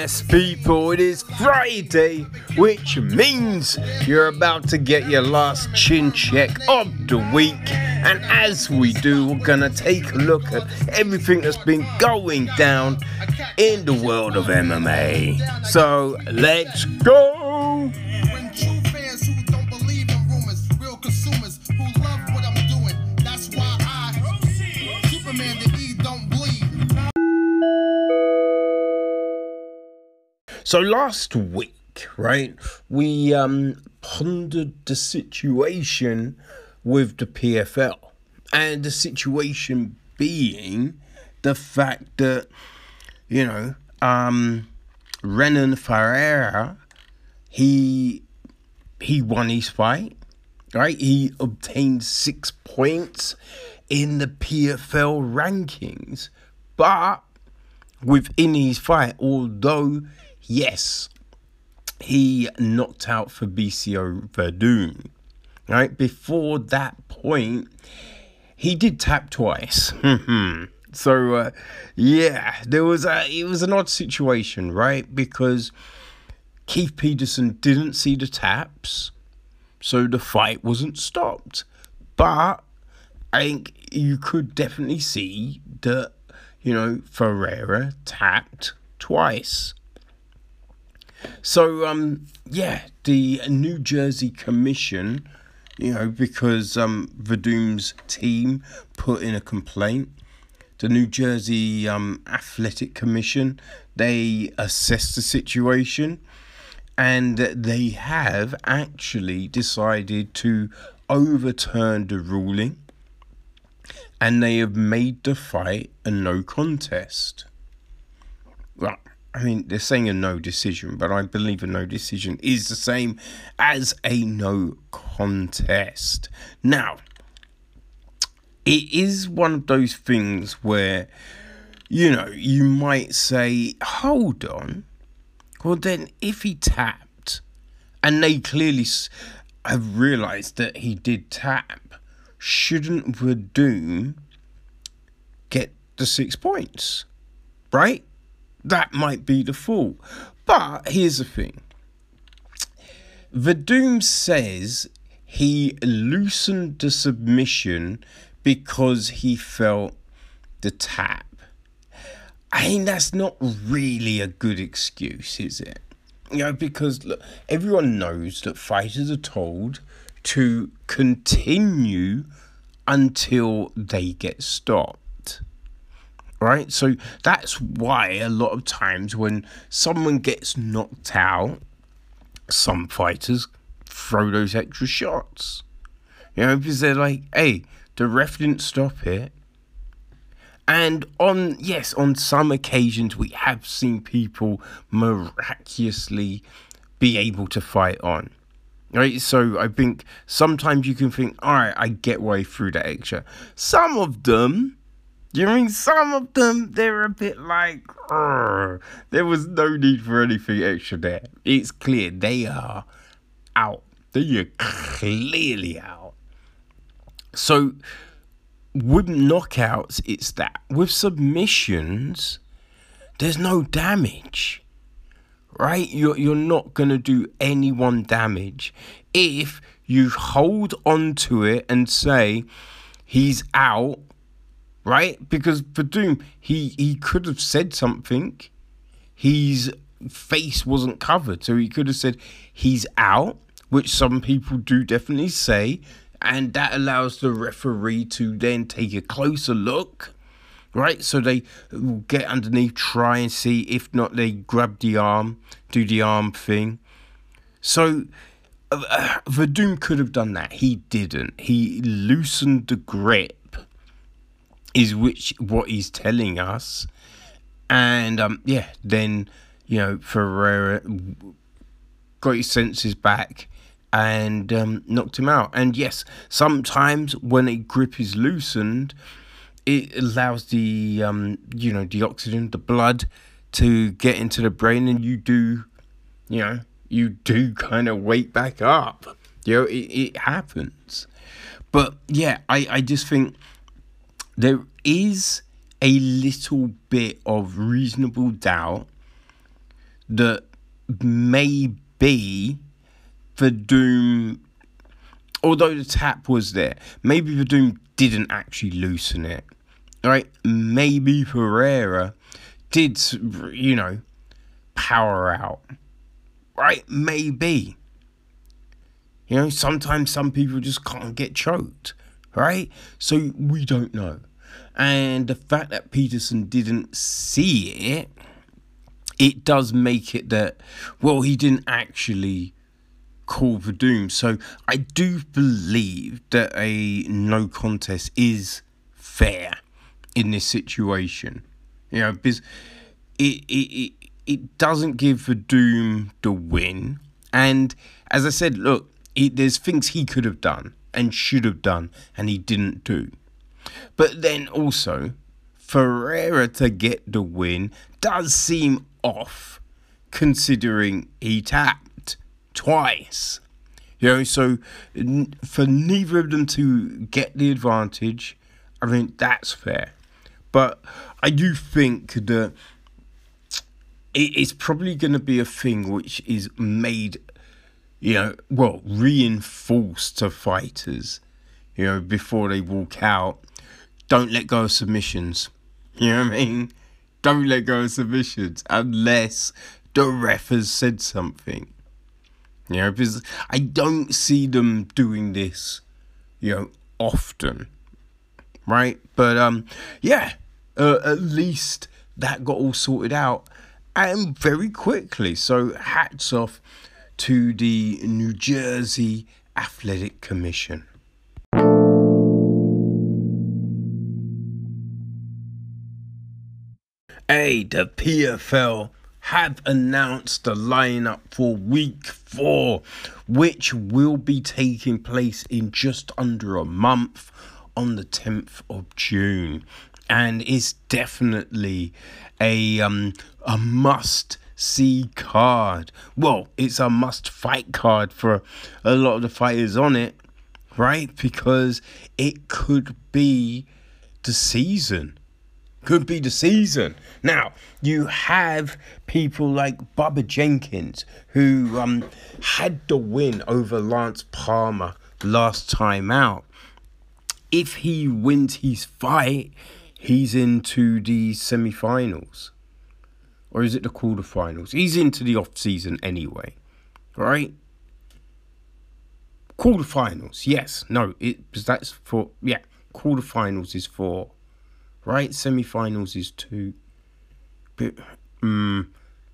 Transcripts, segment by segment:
Yes, people, it is Friday, which means you're about to get your last chin check of the week. And as we do, we're gonna take a look at everything that's been going down in the world of MMA. So let's go! So last week, right, we um pondered the situation with the PFL, and the situation being the fact that you know um Renan Ferreira he he won his fight, right? He obtained six points in the PFL rankings, but within his fight, although yes, he knocked out Fabricio Werdum. Right before that point, he did tap twice. so uh, yeah, there was a it was an odd situation, right? Because Keith Peterson didn't see the taps, so the fight wasn't stopped. But I think you could definitely see that you know Ferreira tapped twice. So um yeah, the New Jersey Commission, you know, because um Werdum's team put in a complaint, the New Jersey um Athletic Commission, they assessed the situation and they have actually decided to overturn the ruling and they have made the fight a no contest. I mean, they're saying a no decision, but I believe a no decision is the same as a no contest. Now, it is one of those things where, you know, you might say, hold on. Well, then, if he tapped, and they clearly have realized that he did tap, shouldn't Werdum get the six points? Right? That might be the fault. But here's the thing Werdum says he loosened the submission because he felt the tap. I mean, that's not really a good excuse, is it? You know, because look, everyone knows that fighters are told to continue until they get stopped. Right? So that's why a lot of times when someone gets knocked out, some fighters throw those extra shots. You know, because they're like, hey, the ref didn't stop it. And on, yes, on some occasions we have seen people miraculously be able to fight on. Right, so I think sometimes you can think, all right, I get way through that extra. Some of them, mean? Some of them, they're a bit like, there was no need for anything extra there. It's clear they are out. They are clearly out. So with knockouts, it's that. With submissions, there's no damage. Right? You're you're not gonna do anyone damage if you hold on to it and say he's out, right? Because Werdum, he he could have said something. His face wasn't covered, so he could have said he's out, which some people do definitely say, and that allows the referee to then take a closer look. Right, so they get underneath, try and see. If not, they grab the arm, do the arm thing. So uh, uh, Werdum could have done that. He didn't. He loosened the grip, is which what he's telling us, and um, yeah, then you know Ferreira got his senses back and um, knocked him out. And yes, sometimes when a grip is loosened, it allows the um, you know the oxygen, the blood, to get into the brain, and you do, you know, you do kind of wake back up. You know, it, it happens. But yeah, I, I just think there is a little bit of reasonable doubt that maybe Werdum, although the tap was there, maybe Werdum didn't actually loosen it. Right? Maybe Pereira did, you know, power out. Right? Maybe. You know, sometimes some people just can't get choked. Right? So we don't know. And the fact that Peterson didn't see it, it does make it that, well, he didn't actually call for doom. So I do believe that a no contest is fair in this situation. You know, because it it it, it doesn't give Werdum the win. And as I said, look, it, there's things he could have done and should have done, and he didn't do. But then also, Ferreira to get the win does seem off, considering he tapped twice. You know, so for neither of them to get the advantage, I think that's fair. But I do think that it's probably going to be a thing which is made, you know, well, reinforced to fighters, you know, before they walk out. Don't let go of submissions. You know what I mean? Don't let go of submissions unless the ref has said something. You know, because I don't see them doing this, you know, often. Right? But um yeah, uh, at least that got all sorted out and very quickly. So hats off to the New Jersey Athletic Commission. Hey, the PFL have announced the lineup for week four, which will be taking place in just under a month on the 10th of June. And it's definitely a um a must see card. Well, it's a must fight card for a lot of the fighters on it, right? Because it could be the season could be the season. Now, you have people like Bubba Jenkins, who um, had the win over Lance Palmer last time out. If he wins his fight, he's into the semi finals. Or is it the quarterfinals? He's into the off season anyway, right? Quarterfinals, yes. No, it that's for yeah. Quarterfinals is for right? Semi-finals is two. But um,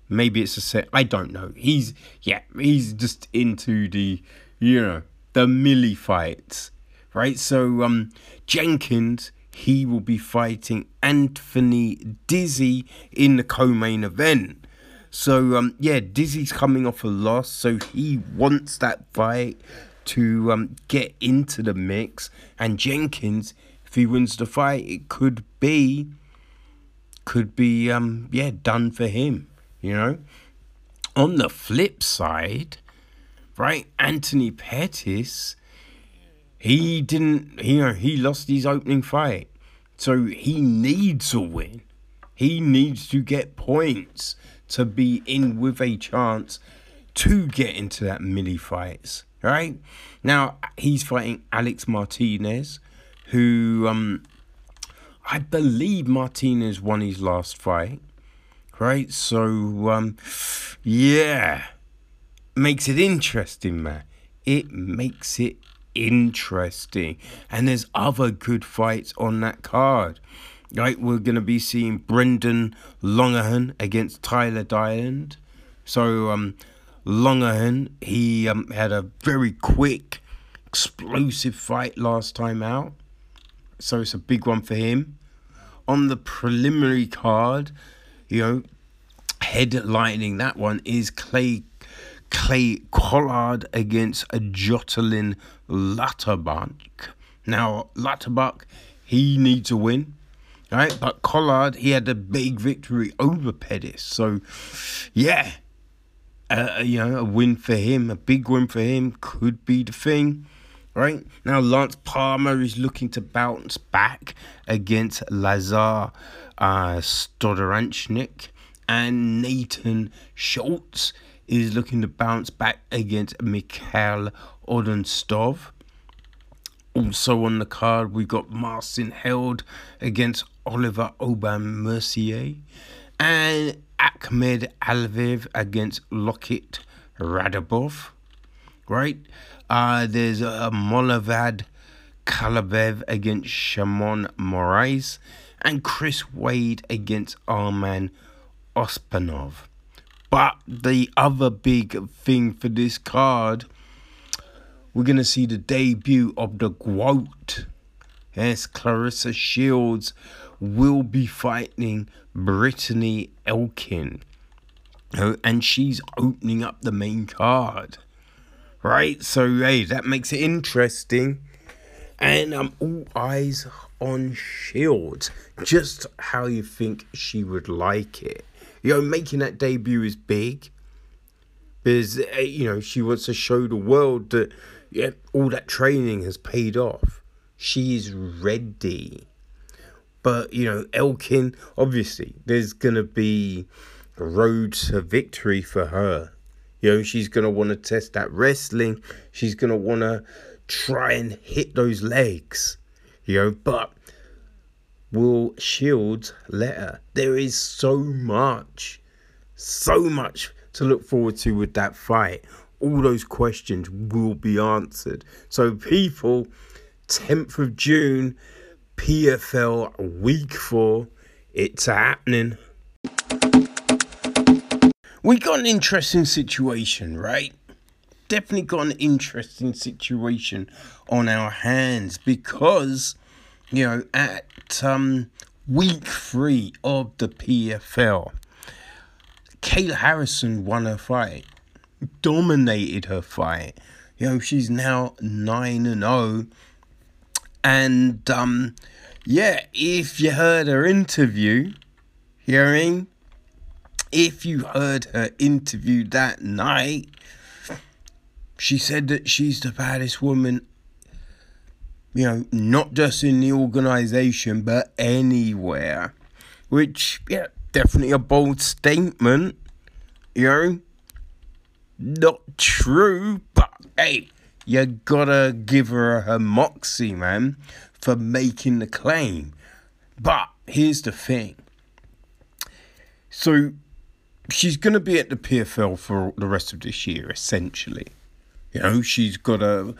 maybe it's a set. I don't know. He's yeah, he's just into the you know the millie fights, right? So um, Jenkins he will be fighting Anthony Dizy in the co-main event. So um, yeah, Dizy's coming off a loss, so he wants that fight to um, get into the mix, and Jenkins if he wins the fight, it could be, could be, um, yeah, done for him. You know. On the flip side, right, Anthony Pettis, he didn't, you know, he lost his opening fight, so he needs a win. He needs to get points to be in with a chance to get into that millie fights. Right now, he's fighting Alex Martinez, who um, I believe Martinez won his last fight. Right? So, um, yeah. Makes it interesting, man. It makes it interesting. And there's other good fights on that card. Right? We're to be seeing Brendan Loughnane against Tyler Diamond. So, um, Loughnane, he um, had a very quick, explosive fight last time out so it's a big one for him. On the preliminary card, you know, headlining that one is Clay Clay Collard against a Joilton Lutterbach. Now, Latterbuck, he needs a win, right? But Collard, he had a big victory over Pettis. So, yeah, uh, you know, a win for him, a big win for him could be the thing right? Now, Lance Palmer is looking to bounce back against Lazar uh, Stojadinovic, and Nathan Schultz is looking to bounce back against Mikhail Odintsov. Also on the card, we've got Marcin Held against Oliver Aubin Mercier, and Akhmed Aliev against Lokit Radabov. Right? Uh, there's uh, Movlid Khaybulaev against Shamon Moraes and Chris Wade against Arman Ospanov. But the other big thing for this card, we're going to see the debut of the GOAT. Yes, Claressa Shields will be fighting Brittney Elkin. And she's opening up the main card right? So hey, that makes it interesting. And I'm um, all eyes on Shields. Just how you think she would like it. You know, making that debut is big. Because eh, you know, she wants to show the world that yeah, all that training has paid off. She's ready. But you know, Elkin, obviously, there's gonna be a road to victory for her you know, she's want to test that wrestling. She's want to try and hit those legs. You know, but will Shields let her? There is so much, so much to look forward to with that fight. All those questions will be answered. So, people, 10th of June, PFL week four, it's happening we got an interesting situation, right? Definitely got an interesting situation on our hands because, you know, at um, week three of the PFL, Kayla Harrison won her fight, dominated her fight. You know, she's now 9 and 0. And, um, yeah, if you heard her interview, hearing if you heard her interview that night, she said that she's the baddest woman, you know, not just in the organization, but anywhere. Which, yeah, definitely a bold statement, you know. Not true, but hey, you gotta give her her moxie, man, for making the claim. But here's the thing. So she's going to be at the PFL for the rest of this year, essentially. You know, she's got a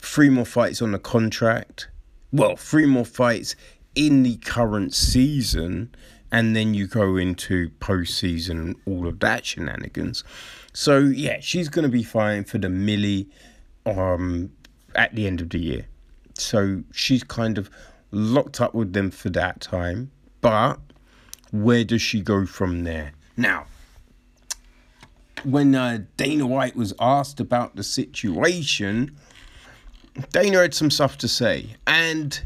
three more fights on the contract. Well, three more fights in the current season, and then you go into postseason and all of that shenanigans. So yeah, she's to be fighting for the Millie um, at the end of the year. So she's kind of locked up with them for that time. But where does she go from there? Now, when uh, Dana White was asked about the situation, Dana had some stuff to say. And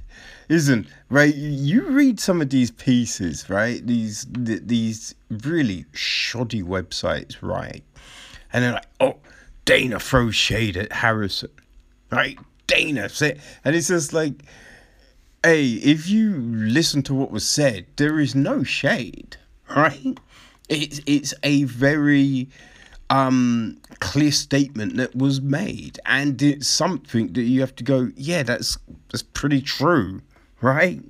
isn't right? You read some of these pieces, right? These th- these really shoddy websites, right? And they're like, oh, Dana throws shade at Harrison, right? Dana said, and it's just like, hey, if you listen to what was said, there is no shade, right? It's it's a very um, clear statement that was made, and it's something that you have to go, yeah, that's that's pretty true, right?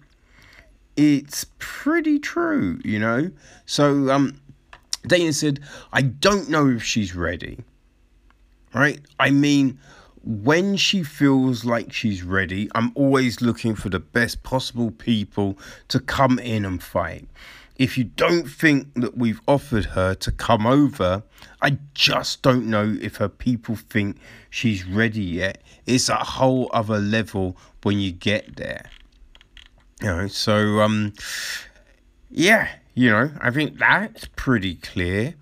It's pretty true, you know. So um, Dana said, I don't know if she's ready, right? I mean, when she feels like she's ready, I'm always looking for the best possible people to come in and fight if you don't think that we've offered her to come over, I just don't know if her people think she's ready yet. It's a whole other level when you get there. You know, so um yeah, you know, I think that's pretty clear.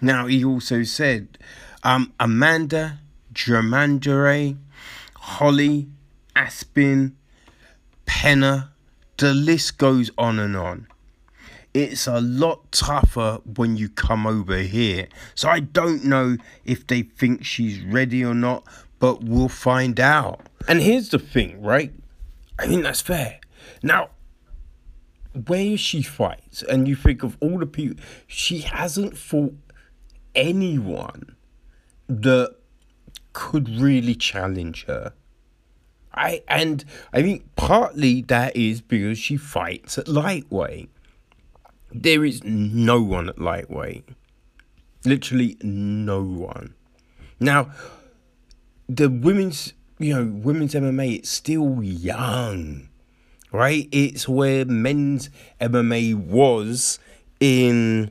Now he also said um Amanda, Germandere, Holly, Aspen, Peña, the list goes on and on it's a lot tougher when you come over here. So I don't know if they think she's ready or not, but we'll find out. And here's the thing, right? I think that's fair. Now, where she fights, and you think of all the people, she hasn't fought anyone that could really challenge her. I and I think partly that is because she fights at lightweight. There is no one at lightweight. Literally no one. Now, the women's, you know, women's MMA, it's still young, right? It's where men's MMA was in,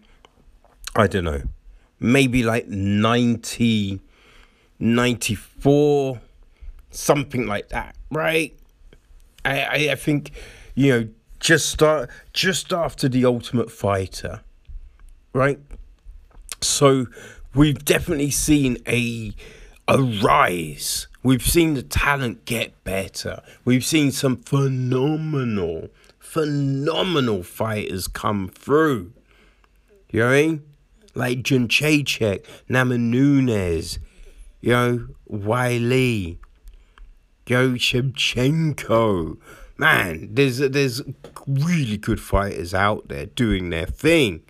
I don't know, maybe like 90, 94, something like that, right? I, I, I think, you know, just start just after the Ultimate Fighter, right? So we've definitely seen a a rise. We've seen the talent get better. We've seen some phenomenal, phenomenal fighters come through. You know what I mean? Like Jędrzejczyk, Namajunas, you know, Weili, Yo Shevchenko. Man, there's there's really good fighters out there doing their thing.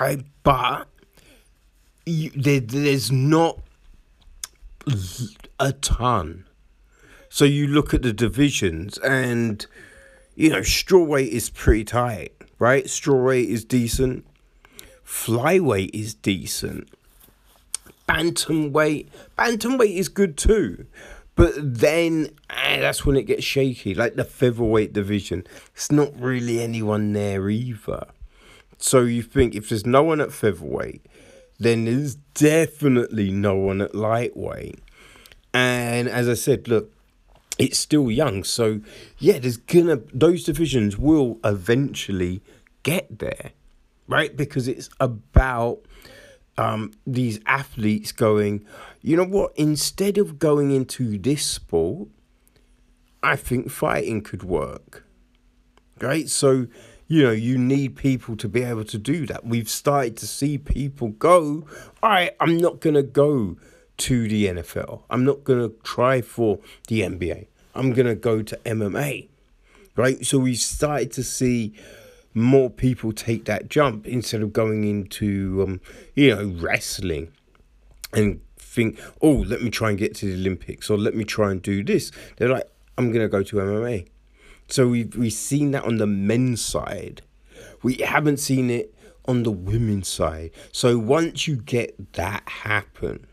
Right? But you, there, there's not a ton. So you look at the divisions and you know, strawweight is pretty tight, right? Strawweight is decent. Flyweight is decent. Bantamweight, bantamweight is good too. But then eh, that's when it gets shaky. Like the featherweight division, it's not really anyone there either. So you think if there's no one at featherweight, then there's definitely no one at lightweight. And as I said, look, it's still young. So yeah, there's gonna those divisions will eventually get there, right? Because it's about um, these athletes going, you know what? Instead of going into this sport, I think fighting could work. Right? So, you know, you need people to be able to do that. We've started to see people go, all right, I'm not going to go to the NFL. I'm not going to try for the NBA. I'm going to go to MMA. Right? So we started to see more people take that jump instead of going into, um, you know, wrestling and think, oh, let me try and get to the Olympics or let me try and do this. They're like, I'm going to go to MMA. So we've, we've seen that on the men's side. We haven't seen it on the women's side. So once you get that happen,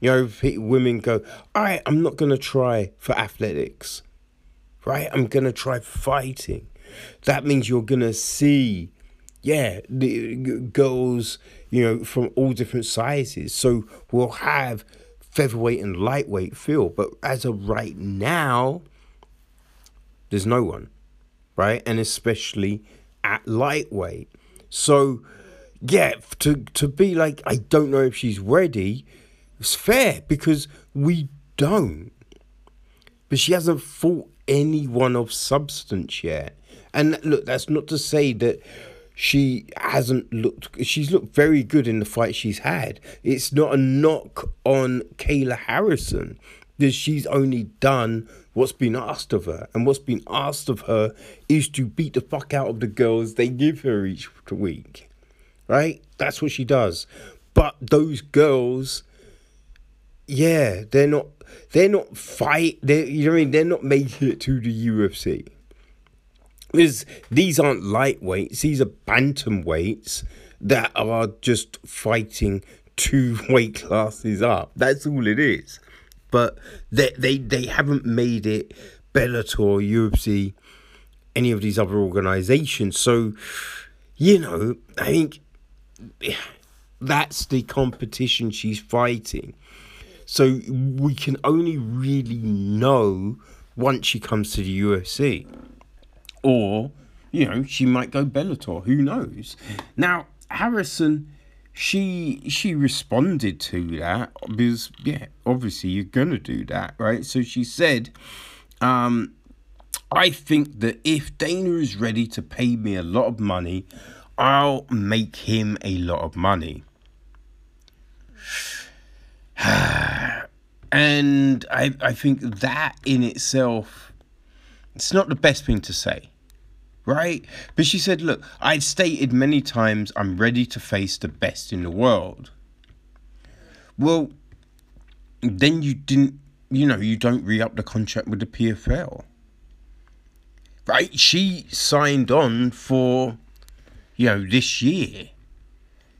you know, women go, all right, I'm not going to try for athletics, right? I'm going to try fighting. That means you're to see, yeah, the girls, you know, from all different sizes. So we'll have featherweight and lightweight feel. But as of right now, there's no one, right? And especially at lightweight. So, yeah, to to be like, I don't know if she's ready. It's fair because we don't. But she hasn't fought anyone of substance yet. And look, that's not to say that she hasn't looked she's looked very good in the fight she's had. It's not a knock on Kayla Harrison. That she's only done what's been asked of her. And what's been asked of her is to beat the fuck out of the girls they give her each week. Right? That's what she does. But those girls, yeah, they're not they're not fight they you know what I mean? They're not making it to the UFC. Because these aren't lightweights, these are bantamweights that are just fighting two weight classes up. That's all it is. But they they, they haven't made it Bellator, UFC, any of these other organizations. So, you know, I think that's the competition she's fighting. So we can only really know once she comes to the UFC or you know she might go Bellator. Who knows? Now Harrison, she she responded to that because yeah, obviously you're gonna do that, right? So she said, um, I think that if Dana is ready to pay me a lot of money, I'll make him a lot of money. And I, I think that in itself, it's not the best thing to say, right? But she said, look, I've stated many times I'm ready to face the best in the world. Well, then you didn't, you know, you don't re up the contract with the PFL. Right? She signed on for, you know, this year.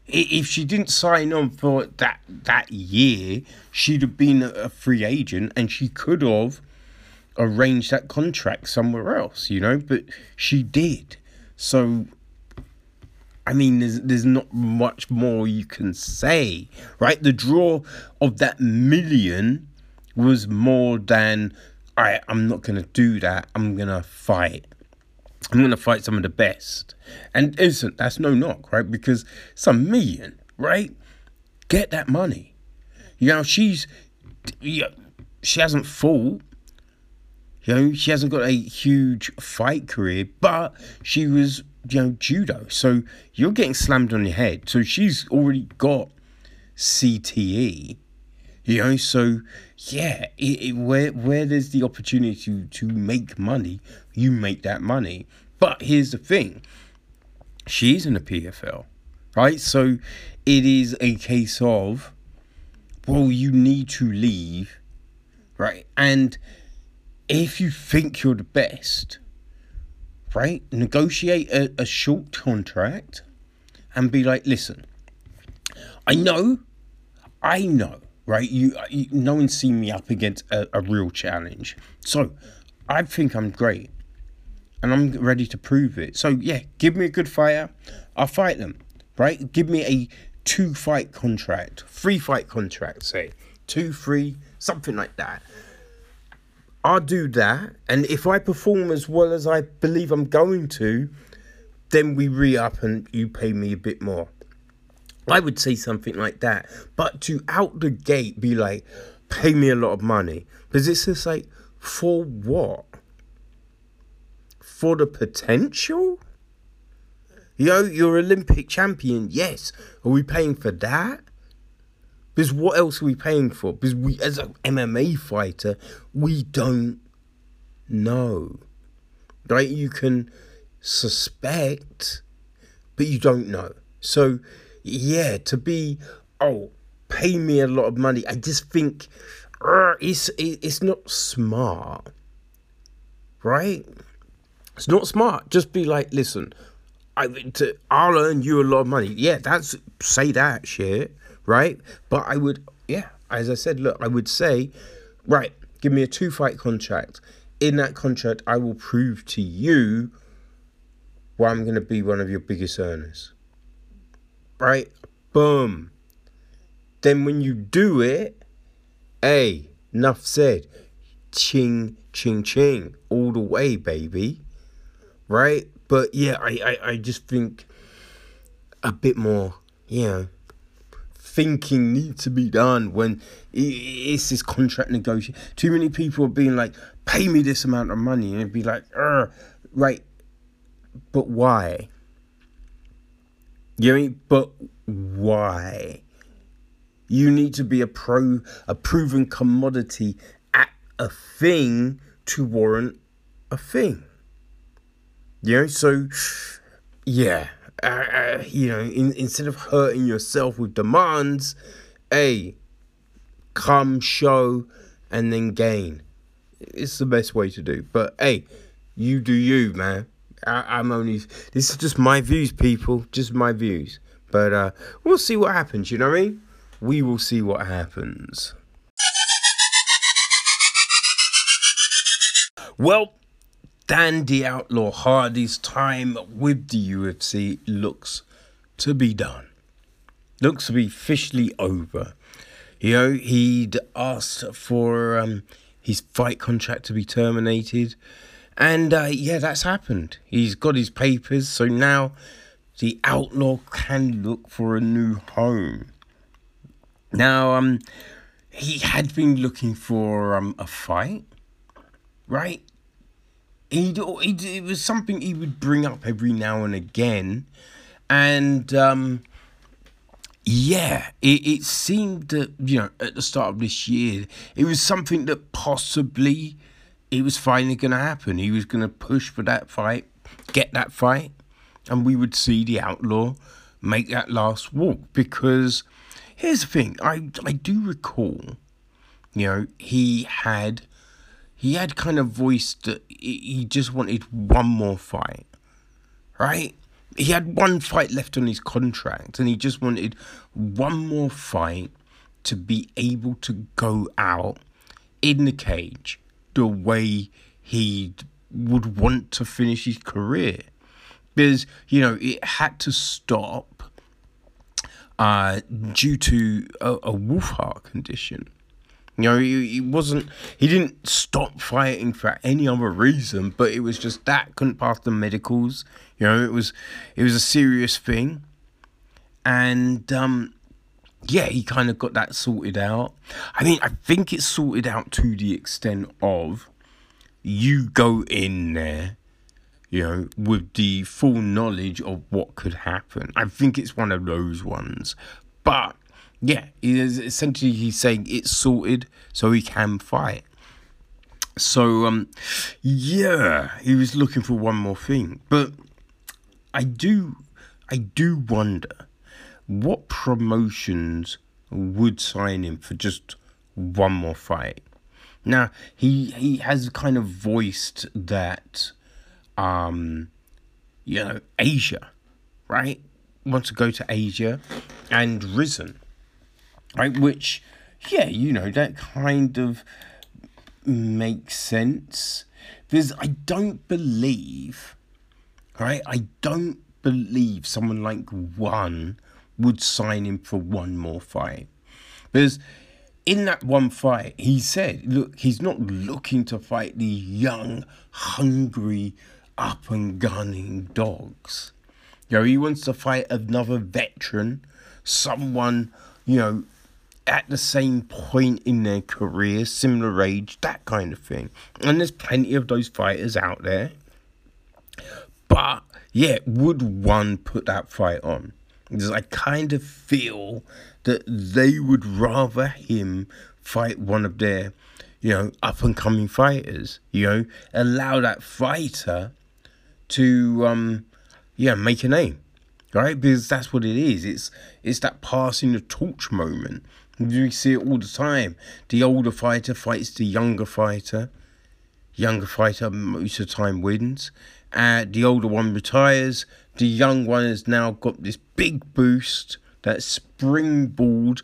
If she didn't sign on for that that year, she'd have been a free agent and she could have arranged that contract somewhere else, you know, but she did. So I mean, there's there's not much more you can say, right? The draw of that million was more than, all right, I'm not gonna do that. I'm gonna fight. I'm gonna fight some of the best. And isn't that's no knock, right? Because a million, right? Get that money. You know, she's, yeah, she hasn't fought. You know, she hasn't got a huge fight career, but she was you know, judo. So you're getting slammed on your head. So she's already got CTE. You know, so yeah, it, it, where where there's the opportunity to, to make money, you make that money. But here's the thing, she's in the PFL, right? So it is a case of, well, you need to leave, right? And if you think you're the best, right? Negotiate a, a short contract and be like, listen, I know, I know, right? You, uh, you no one's seen me up against a, a real challenge. So I think I'm great and I'm ready to prove it. So yeah, give me a good fighter, I'll fight them, right? Give me a two fight contract, three fight contract, say two, three, something like that. I'll do that. And if I perform as well as I believe I'm going to, then we re up and you pay me a bit more. I would say something like that. But to out the gate be like, pay me a lot of money. Because it's just like, for what? For the potential? Yo, you're Olympic champion. Yes. Are we paying for that? Because what else are we paying for? Because we, as an MMA fighter, we don't know. Right? You can suspect, but you don't know. So, yeah, to be, oh, pay me a lot of money, I just think it's, it's not smart. Right? It's not smart. Just be like, listen, I, to, I'll earn you a lot of money. Yeah, that's, say that shit right? But I would, yeah, as I said, look, I would say, right, give me a two fight contract. In that contract, I will prove to you why I'm going to be one of your biggest earners. Right? Boom. Then when you do it, hey, enough said. Ching, ching, ching. All the way, baby. Right? But yeah, I, I, I just think a bit more, you know, thinking needs to be done when it's this contract negotiation. Too many people are being like, pay me this amount of money, and it'd be like, right, but why? You know I mean? But why? You need to be a pro, a proven commodity at a thing to warrant a thing. You know, so yeah uh, uh, you know, in, instead of hurting yourself with demands, hey, come show and then gain. It's the best way to do. But hey, you do you, man. I, am only. This is just my views, people. Just my views. But uh, we'll see what happens. You know what I mean? We will see what happens. Well, Dandy Outlaw Hardy's time with the UFC looks to be done. Looks to be officially over. You know, he'd asked for um, his fight contract to be terminated. And uh, yeah, that's happened. He's got his papers, so now the outlaw can look for a new home. Now, um, he had been looking for um, a fight, right? He it was something he would bring up every now and again, and um, yeah, it, it seemed that, you know, at the start of this year, it was something that possibly it was finally going to happen. He was going to push for that fight, get that fight, and we would see the outlaw make that last walk. Because here's the thing I, I do recall, you know, he had. He had kind of voiced that he just wanted one more fight, right? he had one fight left on his contract and he just wanted one more fight to be able to go out in the cage the way he would want to finish his career. Because, you know, it had to stop uh, due to a, a wolf heart condition. You know, he, he wasn't, he didn't stop fighting for any other reason, but it was just that couldn't pass the medicals. You know, it was, it was a serious thing. And, um, yeah, he kind of got that sorted out. I mean, I think it's sorted out to the extent of you go in there, you know, with the full knowledge of what could happen. I think it's one of those ones. But yeah, is essentially he's saying it's sorted so he can fight. So um yeah, he was looking for one more thing. But I do I do wonder what promotions would sign him for just one more fight. Now, he he has kind of voiced that um you know, Asia, right? Wants to go to Asia and Rizin right? Which, yeah, you know, that kind of makes sense. Because I don't believe, right? I don't believe someone like one would sign him for one more fight. Because in that one fight, he said, look, he's not looking to fight the young, hungry, up and gunning dogs. You know, he wants to fight another veteran, someone, you know, at the same point in their career, similar age, that kind of thing. And there's plenty of those fighters out there. But yeah, would one put that fight on? Because I kind of feel that they would rather him fight one of their, you know, up and coming fighters. You know, allow that fighter to um yeah, make a name. Right? Because that's what it is. It's it's that passing the torch moment. We see it all the time. The older fighter fights the younger fighter. Younger fighter most of the time wins. Uh, the older one retires. The young one has now got this big boost, that springboard,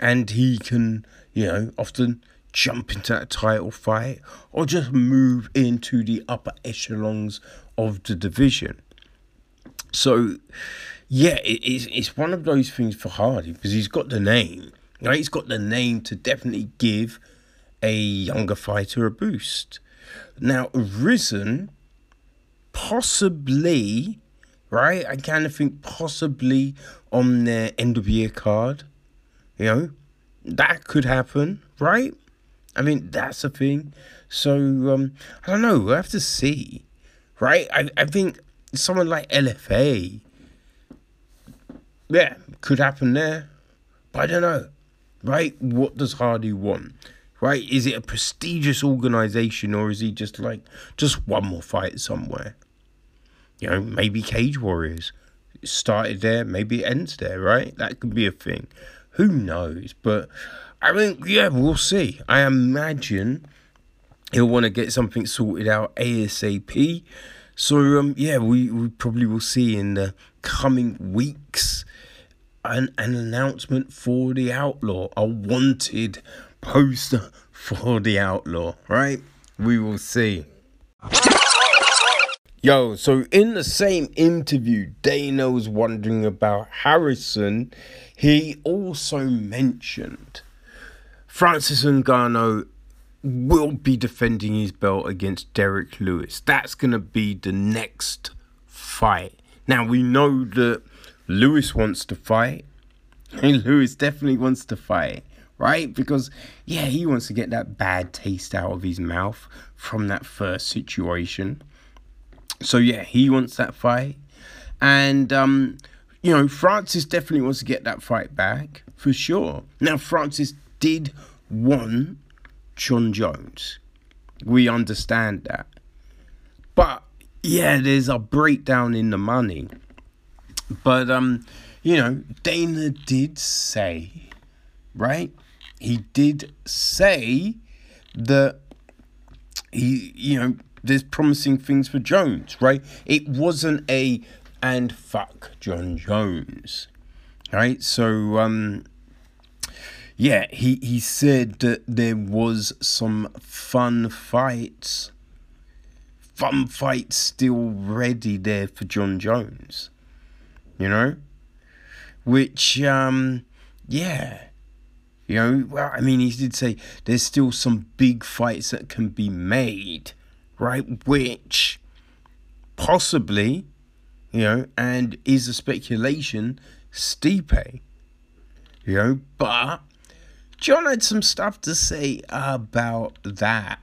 and he can, you know, often jump into that title fight or just move into the upper echelons of the division. So, yeah, it, it's, it's one of those things for Hardy because he's got the name Right, he's got the name to definitely give a younger fighter a boost. Now, Rizin, possibly, right? I kind of think possibly on their end of year card. You know, that could happen, right? I mean, that's a thing. So, um, I don't know. We'll have to see, right? I, I think someone like LFA, yeah, could happen there. But I don't know right? What does Hardy want? Right? Is it a prestigious organization or is he just like just one more fight somewhere? You know, maybe Cage Warriors it started there, maybe it ends there, right? That could be a thing. Who knows? But I think yeah, we'll see. I imagine he'll want to get something sorted out ASAP. So um yeah, we, we probably will see in the coming weeks an, an announcement for the outlaw, a wanted poster for the outlaw, right? We will see. Yo, so in the same interview, Dana was wondering about Harrison. He also mentioned Francis Ngannou will be defending his belt against Derrick Lewis. That's going to be the next fight. Now, we know that Lewis wants to fight. And Lewis definitely wants to fight, right? Because, yeah, he wants to get that bad taste out of his mouth from that first situation. So, yeah, he wants that fight. And um, you know, Francis definitely wants to get that fight back for sure. Now, Francis did want Jon Jones. We understand that. But yeah, there's a breakdown in the money. But um, you know, Dana did say, right? He did say that he, you know, there's promising things for Jones, right? It wasn't a and fuck Jon Jones, right? So um, yeah, he he said that there was some fun fights, fun fights still ready there for Jon Jones, you know, which um, yeah. You know, well, I mean, he did say there's still some big fights that can be made, right? Which possibly, you know, and is a speculation, Stipe. You know, but Jon had some stuff to say about that.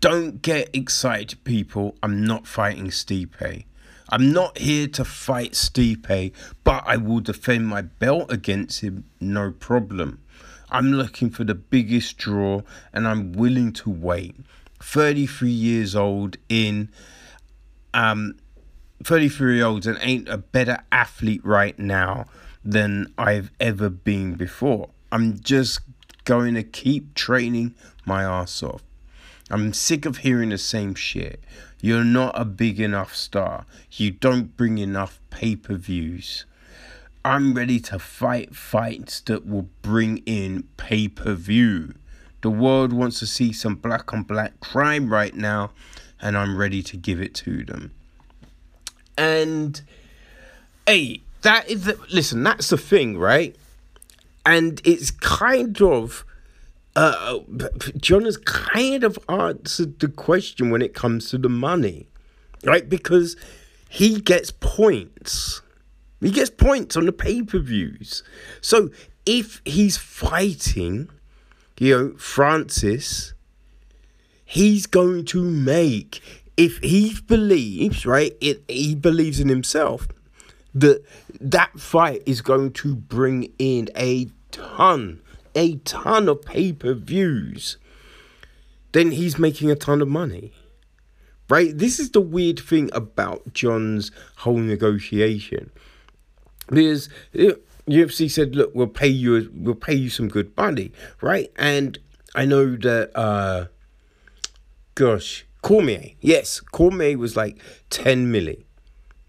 Don't get excited, people. I'm not fighting Stipe. I'm not here to fight Stipe, but I will defend my belt against him, no problem. I'm looking for the biggest draw and I'm willing to wait. 33 years old in um 33 year olds and ain't a better athlete right now than I've ever been before. I'm just going to keep training my ass off. I'm sick of hearing the same shit. You're not a big enough star. You don't bring enough pay per views. I'm ready to fight fights that will bring in pay per view. The world wants to see some black on black crime right now, and I'm ready to give it to them. And hey, that is the, listen, that's the thing, right? and it's kind of uh, has kind of answered the question when it comes to the money, right? Because he gets points. He gets points on the pay per views. So if he's fighting, you know, Francis, he's going to make, if he believes, right, it, he believes in himself, that that fight is going to bring in a ton, a ton of pay per views, then he's making a ton of money. Right? This is the weird thing about Jon's whole negotiation. Because UFC said, look, we'll pay you we'll pay you some good money, right? And I know that uh gosh, Cormier, yes, Cormier was like 10 milli.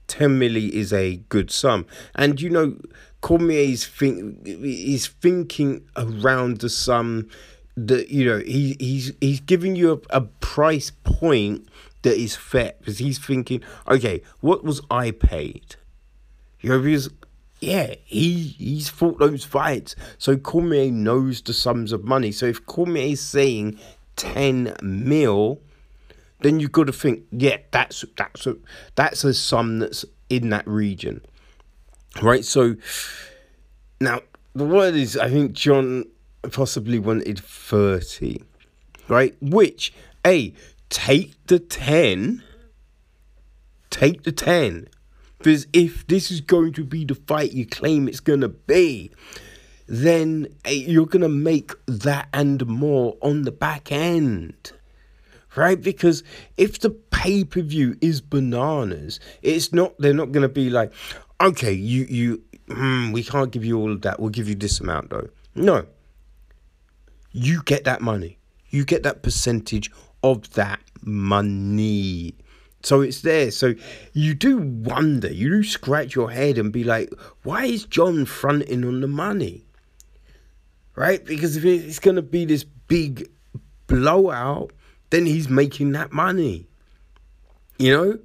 10 milli is a good sum. And you know, Cormier is think is thinking around the sum that you know he he's he's giving you a, a price point that is fair because he's thinking, okay, what was I paid? You know, because yeah, he he's fought those fights, so Cormier knows the sums of money. So if Cormier is saying ten mil, then you've got to think, yeah, that's that's a that's a sum that's in that region right? So now the word is, I think Jon possibly wanted 30, right? Which, A, take the 10, take the 10. Because if this is going to be the fight you claim it's going to be, then you're going to make that and more on the back end. Right? Because if the pay per view is bananas, it's not, they're not going to be like, okay, you you mm, we can't give you all of that. We'll give you this amount though. No. You get that money. You get that percentage of that money. So it's there. So you do wonder, you do scratch your head and be like, why is Jon fronting on the money? Right? Because if it's going to be this big blowout, then he's making that money. You know?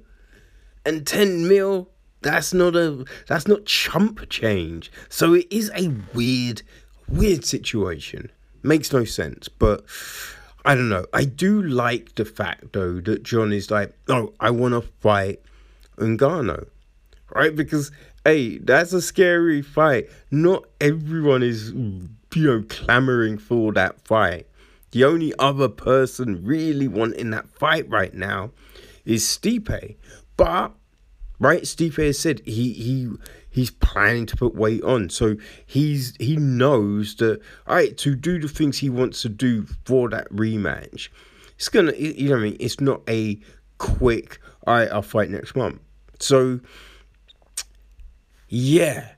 And 10 mil that's not a that's not chump change. So it is a weird, weird situation. Makes no sense, but I don't know. I do like the fact though that Jon is like, oh, I want to fight Ngannou, right? Because hey, that's a scary fight. Not everyone is you know clamoring for that fight. The only other person really wanting that fight right now is Stipe, but right? Stipe has said he he he's planning to put weight on, so he's he knows that all right to do the things he wants to do for that rematch. It's gonna, you know, I mean, it's not a quick. All right, I'll fight next month. So, yeah,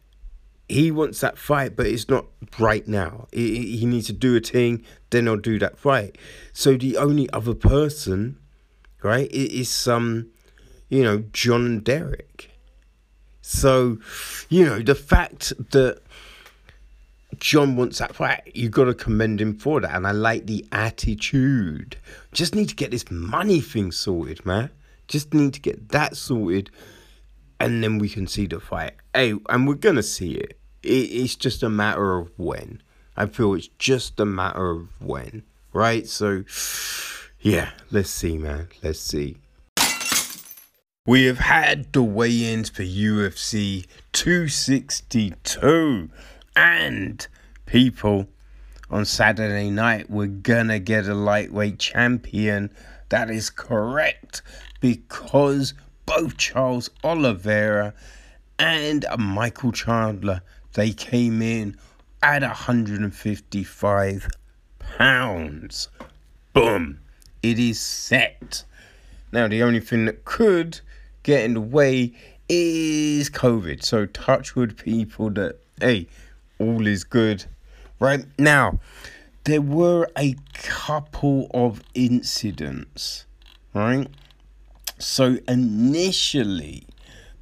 he wants that fight, but it's not right now. He, he needs to do a thing, then I'll do that fight. So the only other person, right, is some, um, you know, Jon and Derrick. So, you know, the fact that Jon wants that fight, you got to commend him for that. And I like the attitude. Just need to get this money thing sorted, man. Just need to get that sorted, and then we can see the fight. Hey, and we're gonna see it. it it's just a matter of when. I feel it's just a matter of when, right? So, yeah, let's see, man. Let's see. We have had the weigh ins for UFC 262, and people on Saturday night, we're gonna get a lightweight champion. That is correct because both Charles Oliveira and Michael Chandler they came in at 155 pounds. Boom! It is set. Now the only thing that could get in the way is COVID. So touch with people that hey, all is good. Right now, there were a couple of incidents, right? So initially,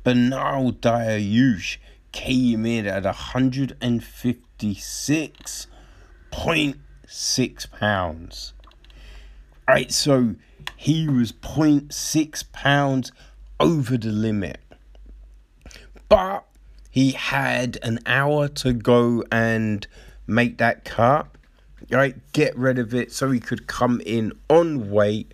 Beneil Dariush came in at 156.6 pounds. Right, so he was 0.6 pounds over the limit. But he had an hour to go and make that cut, right? Get rid of it so he could come in on weight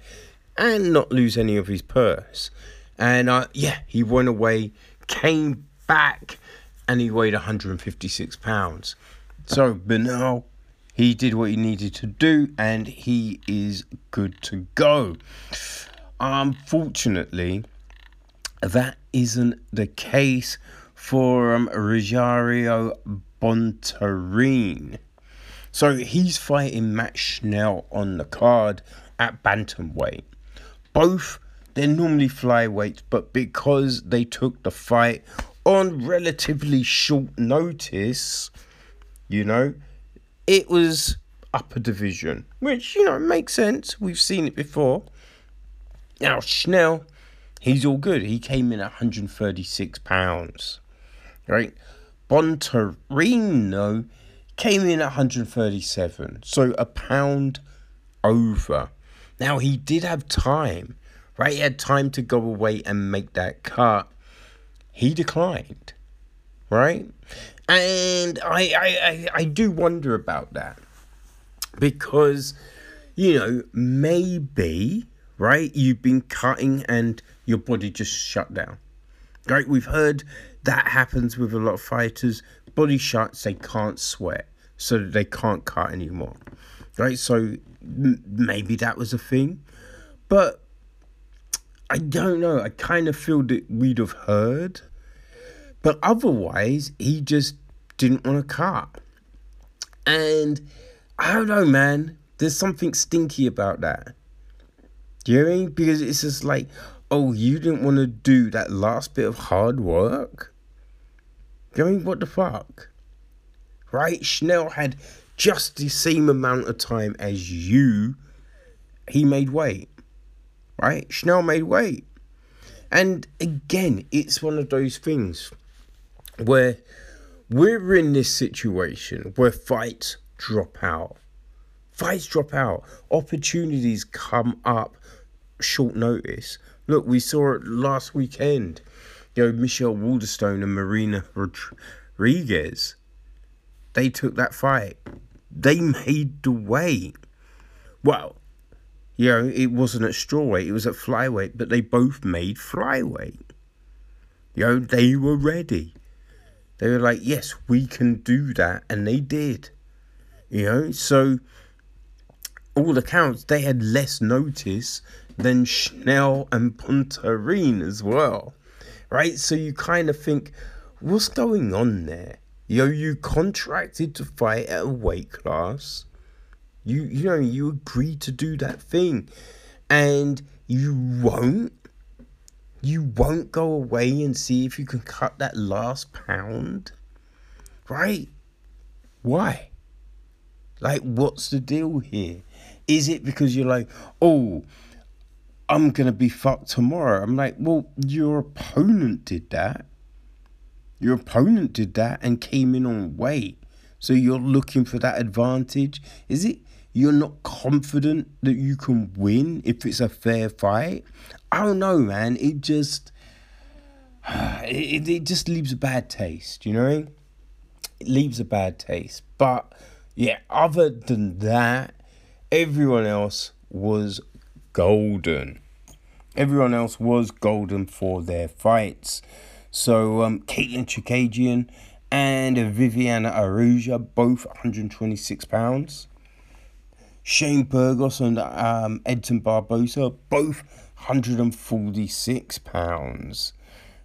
and not lose any of his purse. And uh, yeah, he went away, came back, and he weighed 156 pounds. So Beneil, he did what he needed to do, and he is good to go. Unfortunately, that isn't the case for um, Rogerio Bontorin. So he's fighting Matt Schnell on the card at bantamweight both they're normally flyweights, but because they took the fight on relatively short notice, you know, it was upper division, which you know makes sense. We've seen it before. Now Schnell, he's all good. He came in at 136 pounds, right? Bontorin came in at 137, so a pound over. Now, he did have time, right? He had time to go away and make that cut. He declined, right? And I, I, I, I do wonder about that because, you know, maybe, right, you've been cutting and your body just shut down. Right? We've heard that happens with a lot of fighters. Body shuts, they can't sweat, so they can't cut anymore. Right? So maybe that was a thing. But I don't know. I kind of feel that we'd have heard. But otherwise, he just didn't want to cut. And I don't know, man. There's something stinky about that. Do you know I mean? Because it's just like, oh, you didn't want to do that last bit of hard work? I mean? What the fuck? Right? Schnell had just the same amount of time as you, he made weight. Right? Schnell made weight. And again, it's one of those things where we're in this situation where fights drop out. Fights drop out. Opportunities come up short notice. Look, we saw it last weekend. You know, Michelle Waterson and Marina Rodriguez. They took that fight they made the weight. Well, you know, it wasn't at strawweight, it was at flyweight, but they both made flyweight. You know, they were ready. They were like, yes, we can do that. And they did. You know, so all accounts, they had less notice than Schnell and Bontorin as well. right? So you kind of think, what's going on there? Yo, you contracted to fight at a weight class. You you know you agreed to do that thing, and you won't. You won't go away and see if you can cut that last pound, right? Why? Like, what's the deal here? Is it because you're like, oh, I'm gonna be fucked tomorrow? I'm like, well, your opponent did that. Your opponent did that and came in on weight. So you're looking for that advantage. Is it you're not confident that you can win if it's a fair fight? I don't know, man. It just it, it just leaves a bad taste, you know? It leaves a bad taste. But yeah, other than that, everyone else was golden. Everyone else was golden for their fights. So um, Katlyn Chookagian and Viviana Araujo, both 126 pounds. Shane Burgos and um, Edson Barboza, both 146 pounds.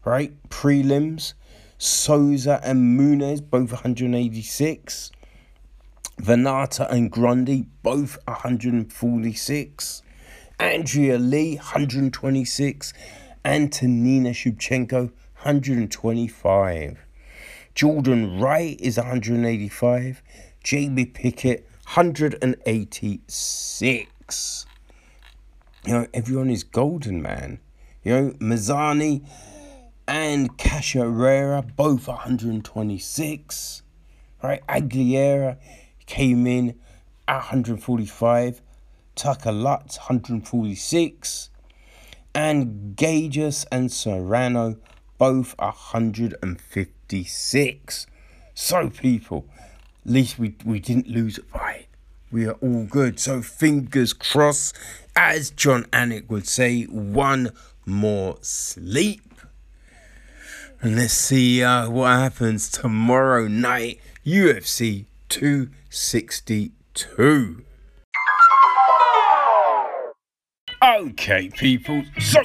Right, prelims. Souza and Muniz, both 186. Vannata and Grundy, both 146. Andrea Lee, 126. Antonina Shevchenko, 125. Jordan Wright is 185. Jamie Pickett, 186. You know, everyone is golden, man. You know, Mazany and Cachoeira, both 126. Right, Aguilera came in at 145. Tucker Lutz, 146. And Giagos and Soriano, both 156. So, people, at least we, we didn't lose a fight. We are all good. So, fingers crossed, as Jon Anik would say, one more sleep. And let's see uh, what happens tomorrow night, UFC 262. Okay, people, so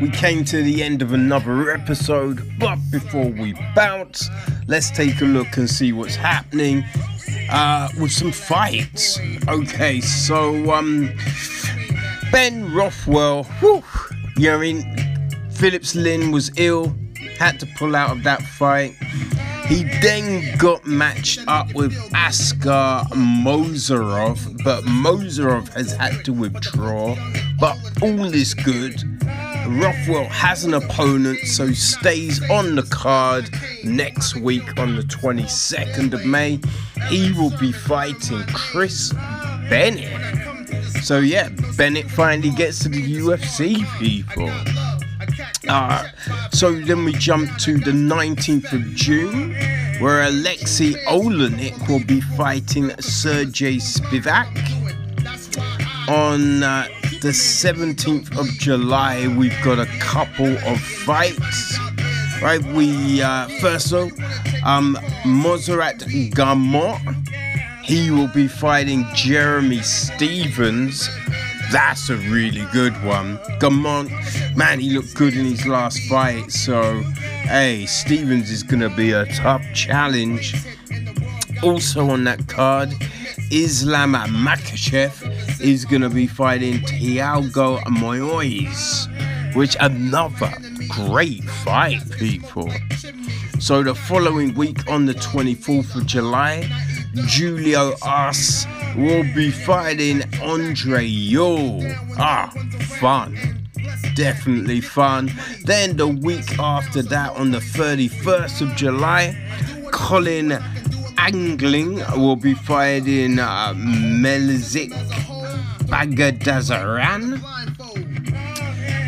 we came to the end of another episode, but before we bounce, let's take a look and see what's happening uh, with some fights. Okay, so um, Ben Rothwell, whew, you know I mean? Philipe Lins was ill, had to pull out of that fight. He then got matched up with Askar Mozharov, but Mozarov has had to withdraw. But all is good. Rothwell has an opponent, so stays on the card next week on the 22nd of May. He will be fighting Chris Barnett. So yeah, Bennett finally gets to the UFC, people. Uh, so then we jump to the 19th of June, where Alexei Oleinik will be fighting Sergey Spivak. On uh, the 17th of July, we've got a couple of fights. Right, we uh, first of um, Movsar Gamrot. He will be fighting Jeremy Stephens that's a really good one. Gamrot, man, he looked good in his last fight. So, hey, Stephens is going to be a tough challenge. Also on that card, Islam Makhachev is going to be fighting Tiago Moises, which another great fight, people. So the following week on the 24th of July, Julio Arce will be fighting Andre Ewell. Ah, fun. Definitely fun. Then the week after that, on the 31st of July, Collin Anglin will be fighting uh, Melsik Baghdasaryan.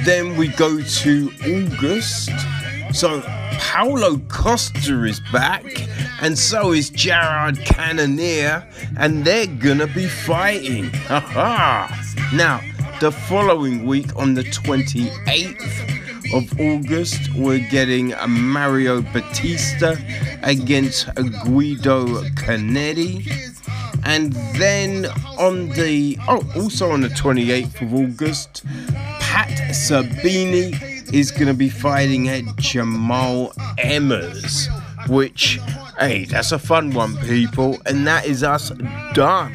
Then we go to August. So Paulo Costa is back, and so is Jared Cannonier, and they're gonna be fighting. now, the following week, on the 28th of August, we're getting a Mario Batista against Guido Cannetti. And then on the, oh, also on the 28th of August, Pat Sabini is going to be fighting at Jamal Emmers, which, hey, that's a fun one, people. And that is us done.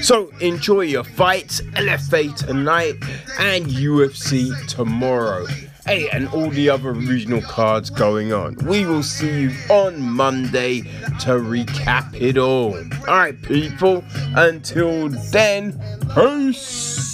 So enjoy your fights, LFA tonight and UFC tomorrow. Hey, and all the other regional cards going on. We will see you on Monday to recap it all. Alright, people, until then, peace.